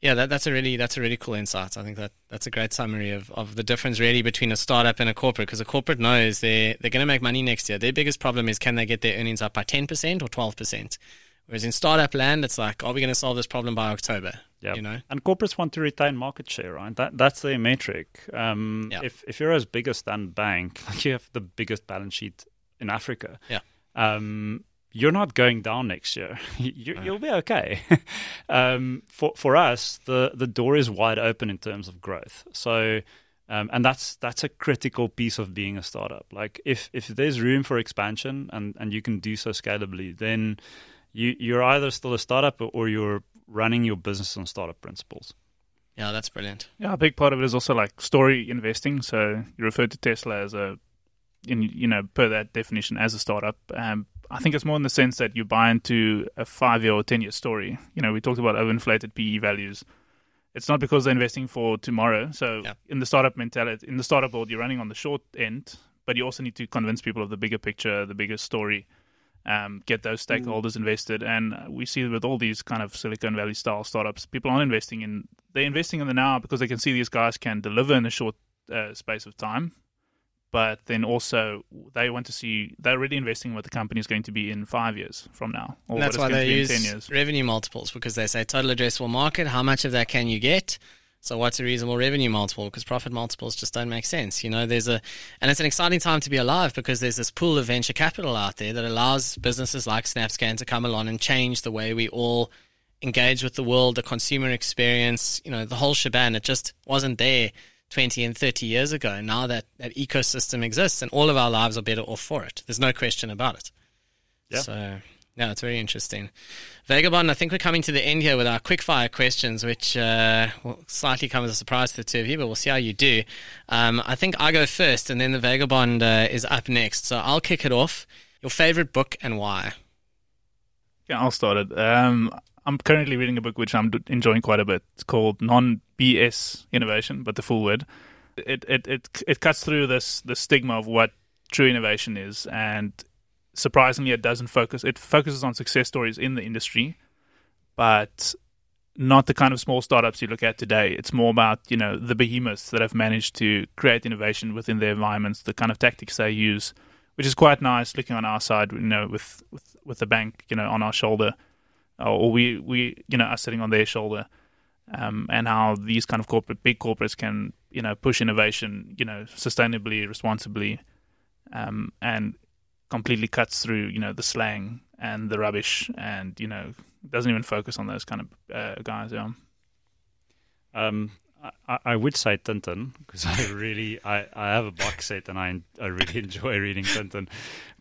yeah, that, that's a really that's a really cool insight. I think that that's a great summary of, of the difference really between a startup and a corporate because a corporate knows they they're going to make money next year. Their biggest problem is can they get their earnings up by ten percent or twelve percent. Whereas in startup land, it's like, are we going to solve this problem by October? Yeah, you know. And corporates want to retain market share, right? That that's their metric. Um, yep. If if you're as big as Standard Bank, like you have the biggest balance sheet in Africa. Yeah. Um, you're not going down next year. you, will be okay. um, for for us, the the door is wide open in terms of growth. So, um, and that's that's a critical piece of being a startup. Like if if there's room for expansion and and you can do so scalably, then you you're either still a startup or you're running your business on startup principles. Yeah, that's brilliant. Yeah, a big part of it is also like story investing. So you referred to Tesla as a, in you know, per that definition, as a startup. Um, I think it's more in the sense that you buy into a five year or 10 year story. You know, we talked about overinflated PE values. It's not because they're investing for tomorrow. So, yeah. in the startup mentality, in the startup world, you're running on the short end, but you also need to convince people of the bigger picture, the bigger story, um, get those mm. stakeholders mm. invested. And we see with all these kind of Silicon Valley style startups, people aren't investing in, they're investing in the now because they can see these guys can deliver in a short uh, space of time but then also they want to see they're already investing what the company is going to be in five years from now. and that's why they use revenue multiples because they say total addressable market. How much of that can you get? So what's a reasonable revenue multiple? Because profit multiples just don't make sense. You know, there's a, and it's an exciting time to be alive because there's this pool of venture capital out there that allows businesses like SnapScan to come along and change the way we all engage with the world, the consumer experience, you know, the whole shebang. It just wasn't there 20 and 30 years ago. Now that that ecosystem exists and all of our lives are better off for it. There's no question about it. Yeah. So, Yeah, it's very interesting. Vagabond, I think we're coming to the end here with our quickfire questions, which uh, will slightly come as a surprise to the two of you, but we'll see how you do. Um, I think I go first, and then the Vagabond uh, is up next. So I'll kick it off. Your favorite book and why? Yeah, I'll start it. Um, I'm currently reading a book which I'm enjoying quite a bit. It's called Non BS Innovation, but the full word. It it it it cuts through this the stigma of what true innovation is, and surprisingly, it doesn't focus. It focuses on success stories in the industry, but not the kind of small startups you look at today. It's more about you know the behemoths that have managed to create innovation within their environments, the kind of tactics they use, which is quite nice. Looking on our side, you know, with with with the bank, you know, on our shoulder, or we we you know us sitting on their shoulder, um, and how these kind of corporate big corporates can you know push innovation, you know, sustainably, responsibly, um, and completely cuts through, you know, the slang and the rubbish, and you know, doesn't even focus on those kind of uh, guys. Yeah. Um, I, I would say Tintin because I really I, I have a box set and I I really enjoy reading Tintin,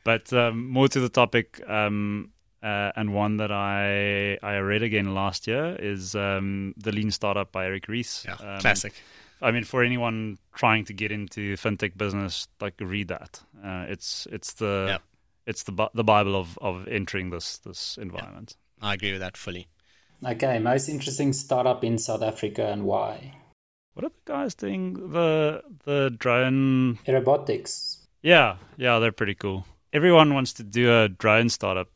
but um, more to the topic. Um, uh, and one that I I read again last year is um, the Lean Startup by Eric Ries. Yeah, Um, classic. I mean, for anyone trying to get into fintech business, like read that. Uh, it's it's the Yep. it's the the Bible of, of entering this this environment. I agree with that fully. Okay, most interesting startup in South Africa and why? What are the guys doing? The the drone. Aerobotics. Yeah, yeah, they're pretty cool. Everyone wants to do a drone startup.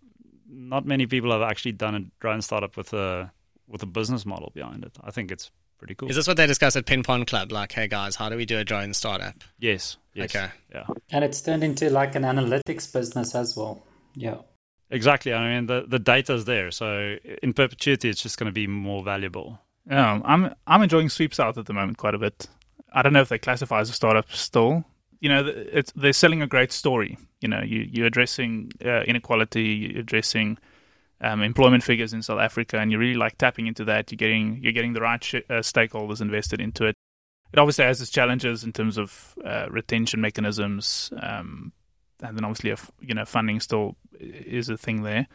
Not many people have actually done a drone startup with a with a business model behind it. I think it's pretty cool. Is this what they discuss at Pin Pond Club? Like, hey guys, how do we do a drone startup? Yes. yes. Okay. Yeah. And it's turned into like an analytics business as well. Yeah. Exactly. I mean, the the data's there, so in perpetuity, it's just going to be more valuable. Yeah, I'm I'm enjoying SweepSouth at the moment quite a bit. I don't know if they classify as a startup still. You know, they're selling a great story. You know, you you're addressing uh, inequality, you're addressing um, employment figures in South Africa, and you're really like tapping into that. You're getting you're getting the right sh- uh, stakeholders invested into it. It obviously has its challenges in terms of uh, retention mechanisms, um, and then obviously, you know, funding still is a thing there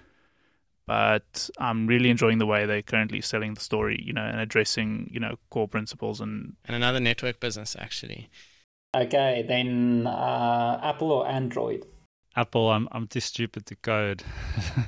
but I'm really enjoying the way they're currently selling the story, you know, and addressing, you know, core principles and And another network business, actually. Okay, then uh, Apple or Android? Apple, I'm I'm too stupid to code.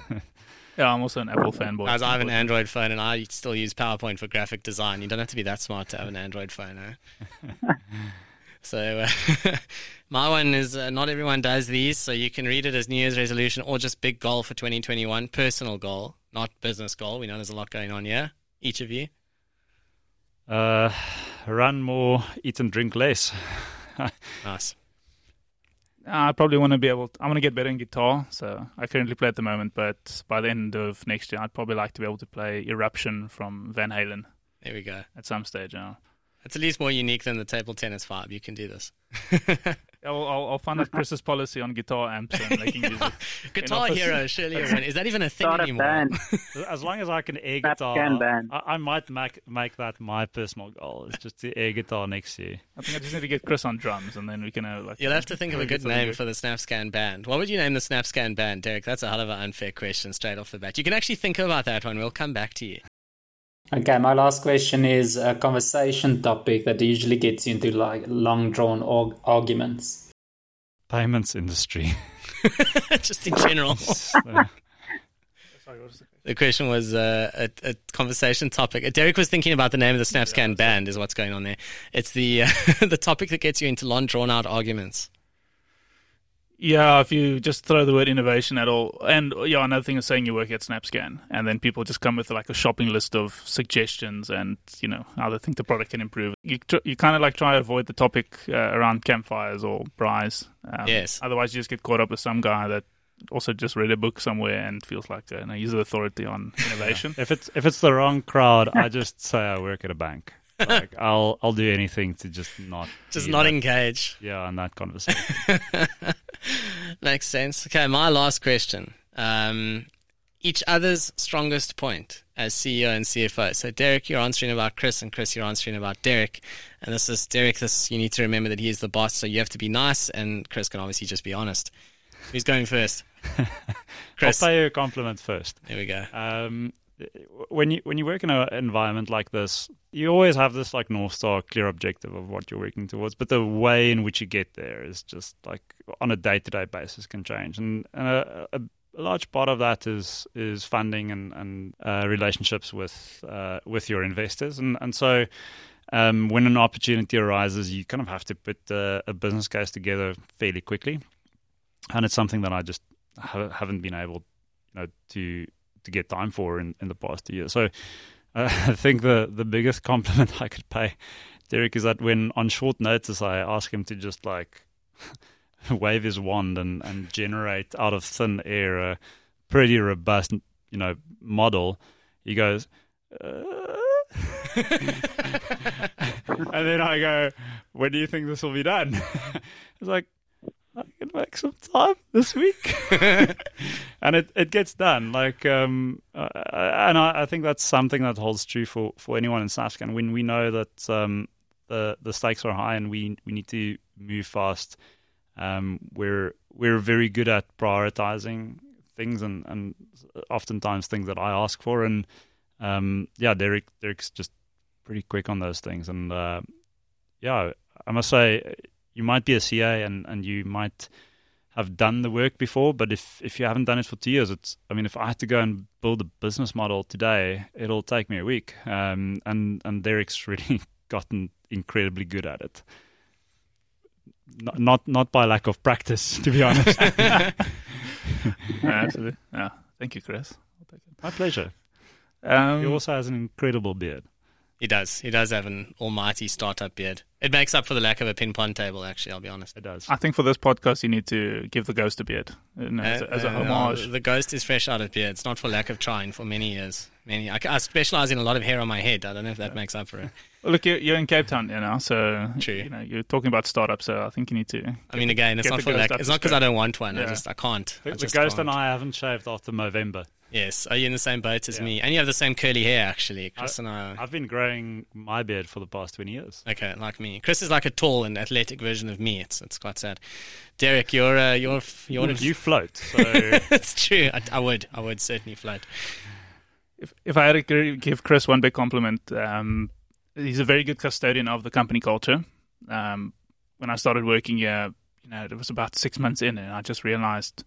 yeah, I'm also an Apple fanboy. Guys, I have an Android phone and I still use PowerPoint for graphic design. You don't have to be that smart to have an Android phone, eh? so, uh, my one is uh, not everyone does these, so you can read it as New Year's resolution or just big goal for 2021, personal goal, not business goal. We know there's a lot going on here. Each of you. Uh, run more, eat and drink less. Nice. I probably want to be able. To, I want to get better in guitar, so I currently play at the moment. But by the end of next year, I'd probably like to be able to play "Eruption" from Van Halen There we go. at some stage. Yeah, It's at least more unique than the table tennis vibe. You can do this. I'll, I'll, I'll find out Chris's policy on guitar amps and making music. Guitar office. Hero, surely. Is that even a thing Start a anymore? band. as long as I can air Snap guitar, can band. I, I might make make that my personal goal. It's just to air guitar next year. I think I just need to get Chris on drums, and then we can have like. You'll have to think of a good get something name for the SnapScan band. What would you name the SnapScan band, Derick? That's a hell of an unfair question straight off the bat. You can actually think about that one. We'll come back to you. Okay, my last question is a conversation topic that usually gets you into like long drawn arg- arguments. Payments industry. Just in general. So, Sorry, what was the- The question was uh, a, a conversation topic. Uh, Derick was thinking about the name of the SnapScan band, is what's going on there. It's the uh, the topic that gets you into long, drawn out arguments. Yeah, if you just throw the word innovation at all, and yeah, another thing is saying you work at SnapScan, and then people just come with like a shopping list of suggestions and you know how they think the product can improve. You tr- you kind of like try to avoid the topic uh, around campfires or braais. Um, Yes. Otherwise, you just get caught up with some guy that also just read a book somewhere and feels like uh, you he's the authority on innovation. if it's if it's the wrong crowd, I just say I work at a bank. Like I'll I'll do anything to just not Just not that- engage. yeah in that conversation. Makes sense. Okay, my last question. Um, each other's strongest point as CEO and CFO. So, Derick, you're answering about Chris, and Chris, you're answering about Derick. And this is Derick. This you need to remember that he is the boss, so you have to be nice, and Chris can obviously just be honest. Who's going first? Chris. I'll pay you a compliment first. There we go. Um, when you when you work in an environment like this, you always have this like north star, clear objective of what you're working towards. But the way in which you get there is just like on a day to day basis can change, and, and a, a, a, large part of that is is funding and and uh, relationships with uh, with your investors, and and so. Um, when an opportunity arises, you kind of have to put uh, a business case together fairly quickly, and it's something that I just ha- haven't been able, you know, to to get time for in, in the past year. So uh, I think the the biggest compliment I could pay Derick is that when on short notice I ask him to just like wave his wand and, and generate out of thin air a pretty robust you know model, he goes. Uh, and then I go, when do you think this will be done? It's like, I can make some time this week, and it, it gets done. Like, um, uh, and I, I, think that's something that holds true for, for anyone in SnapScan. When we know that um, the the stakes are high and we we need to move fast, um, we're we're very good at prioritizing things and, and oftentimes things that I ask for. And um, yeah, Derick Derick's just pretty quick on those things. And uh, yeah, I must say you might be a CA and, and you might have done the work before, but if, if you haven't done it for two years, it's I mean, if I had to go and build a business model today, it'll take me a week. Um, and and Derick's really gotten incredibly good at it. Not not, not by lack of practice, to be honest. yeah, absolutely. Yeah. Thank you, Chris. My pleasure. Um, he also has an incredible beard. He does. He does have an almighty startup beard. It makes up for the lack of a pin pon table. Actually, I'll be honest. It does. I think for this podcast, you need to give the ghost a beard you know, uh, as, a, as, a, uh, homage. No, the ghost is fresh out of beard. It's not for lack of trying for many years. Many. I, I specialize in a lot of hair on my head. I don't know if that yeah. makes up for it. Well, look, you're, you're, in Cape Town you now, so True. You know, you're talking about startups, so I think you need to. I mean, again, it's not for lack. It's not because I don't want one. Yeah. I just I can't. The, I just the ghost can't. and I haven't shaved after November. Yes. Are you in the same boat as yeah. me? And you have the same curly hair, actually. Chris I, and I. I've been growing my beard for the past 20 years. Okay, like me. Chris is like a tall and athletic version of me. It's it's quite sad. Derick, you're uh, you're you're you float. So. That's true. I, I, would I would certainly float. If if I had to give Chris one big compliment, um, he's a very good custodian of the company culture. Um, when I started working here, you know, it was about six months in, and I just realized.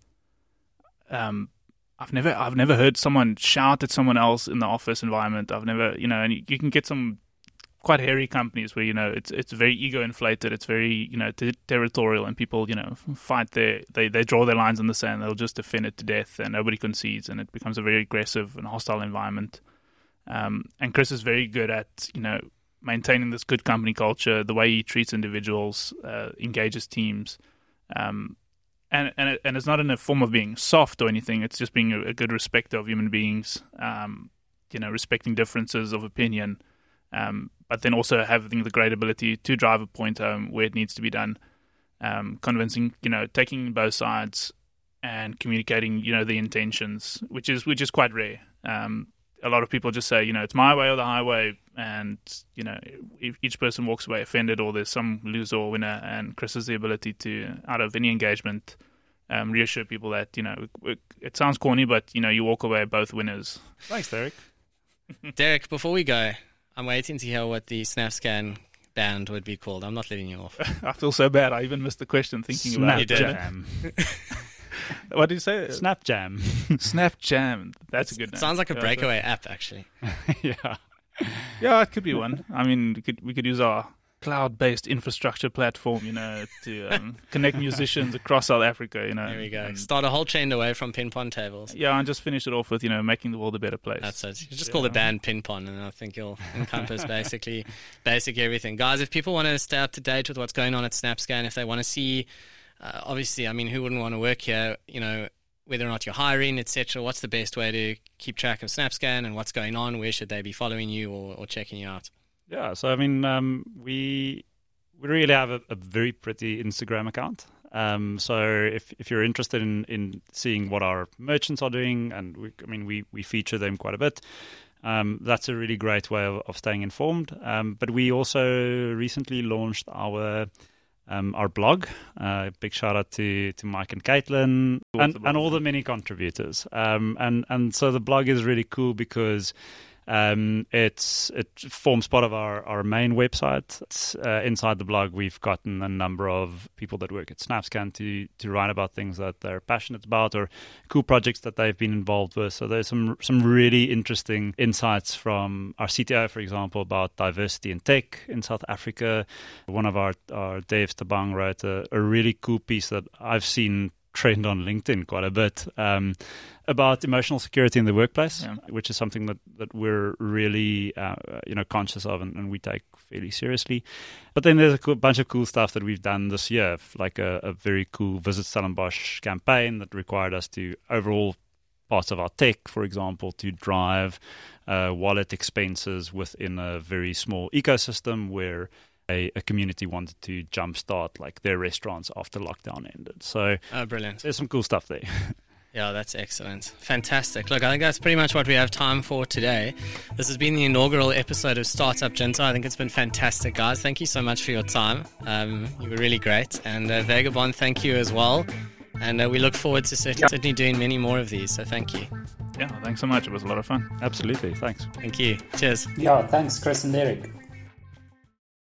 Um, I've never I've never heard someone shout at someone else in the office environment. I've never you know, and you, you can get some quite hairy companies where you know it's it's very ego inflated. It's very you know territorial, and people you know fight their they they draw their lines in the sand. They'll just defend it to death, and nobody concedes, and it becomes a very aggressive and hostile environment. Um, and Chris is very good at you know maintaining this good company culture, the way he treats individuals, uh, engages teams. Um, and and it, and it's not in a form of being soft or anything. It's just being a, a good respecter of human beings. Um, you know, respecting differences of opinion, um, but then also having the great ability to drive a point where it needs to be done. Um, convincing, you know, taking both sides and communicating, you know, the intentions, which is which is quite rare. Um, a lot of people just say, you know, it's my way or the highway, and you know, each person walks away offended, or there's some loser or winner. And Chris has the ability to, out of any engagement, um, reassure people that you know, it, it, sounds corny, but you know, you walk away both winners. Thanks, Derick. Derick, before we go, I'm waiting to hear what the SnapScan band would be called. I'm not letting you off. I feel so bad. I even missed the question thinking Snap about it. Jam. what did you say? Snap Jam. Snap Jam. That's a good name. Sounds like a breakaway app, actually. yeah. Yeah, it could be one. I mean, we could we could use our cloud-based infrastructure platform, you know, to um, connect musicians across South Africa. You know, there we go. And Start a whole chain away from pin pon tables. Yeah, and just finish it off with you know making the world a better place. That's it. You just yeah. call the band pin pon, and I think you'll encompass basically basically everything. Guys, if people want to stay up to date with what's going on at SnapScan, if they want to see, uh, obviously, I mean, who wouldn't want to work here? You know whether or not you're hiring, etc. What's the best way to keep track of SnapScan and what's going on? Where should they be following you or, or checking you out? Yeah, so I mean, um, we we really have a, a very pretty Instagram account. Um, so if if you're interested in, in seeing what our merchants are doing, and we, I mean we, we feature them quite a bit, um, that's a really great way of, of staying informed. Um, but we also recently launched our um, our blog. Uh, big shout out to, to Mike and Caitlin and, and all the many contributors. Um, and, and so the blog is really cool because um, it's it forms part of our, our main website. Uh, inside the blog, we've gotten a number of people that work at SnapScan to to write about things that they're passionate about or cool projects that they've been involved with. So there's some some really interesting insights from our CTO, for example, about diversity in tech in South Africa. One of our our Dave Tabang wrote a, a really cool piece that I've seen trend on LinkedIn quite a bit um, about emotional security in the workplace, yeah. which is something that, that we're really uh, you know conscious of and, and, we take fairly seriously. But then there's a bunch of cool stuff that we've done this year, like a, a very cool Visit Stellenbosch campaign that required us to overhaul parts of our tech, for example, to drive uh, wallet expenses within a very small ecosystem where a, a, community wanted to jumpstart like their restaurants after lockdown ended. So, oh, brilliant! There's some cool stuff there. Yeah, that's excellent. Fantastic. Look, I think that's pretty much what we have time for today. This has been the inaugural episode of Startup Junto. I think it's been fantastic, guys. Thank you so much for your time. Um, you were really great. And uh, Vagabond, thank you as well. And uh, we look forward to certainly, certainly doing many more of these. So thank you. Yeah, thanks so much. It was a lot of fun. Absolutely. Thanks. Thank you. Cheers. Yeah, thanks, Chris and Derek.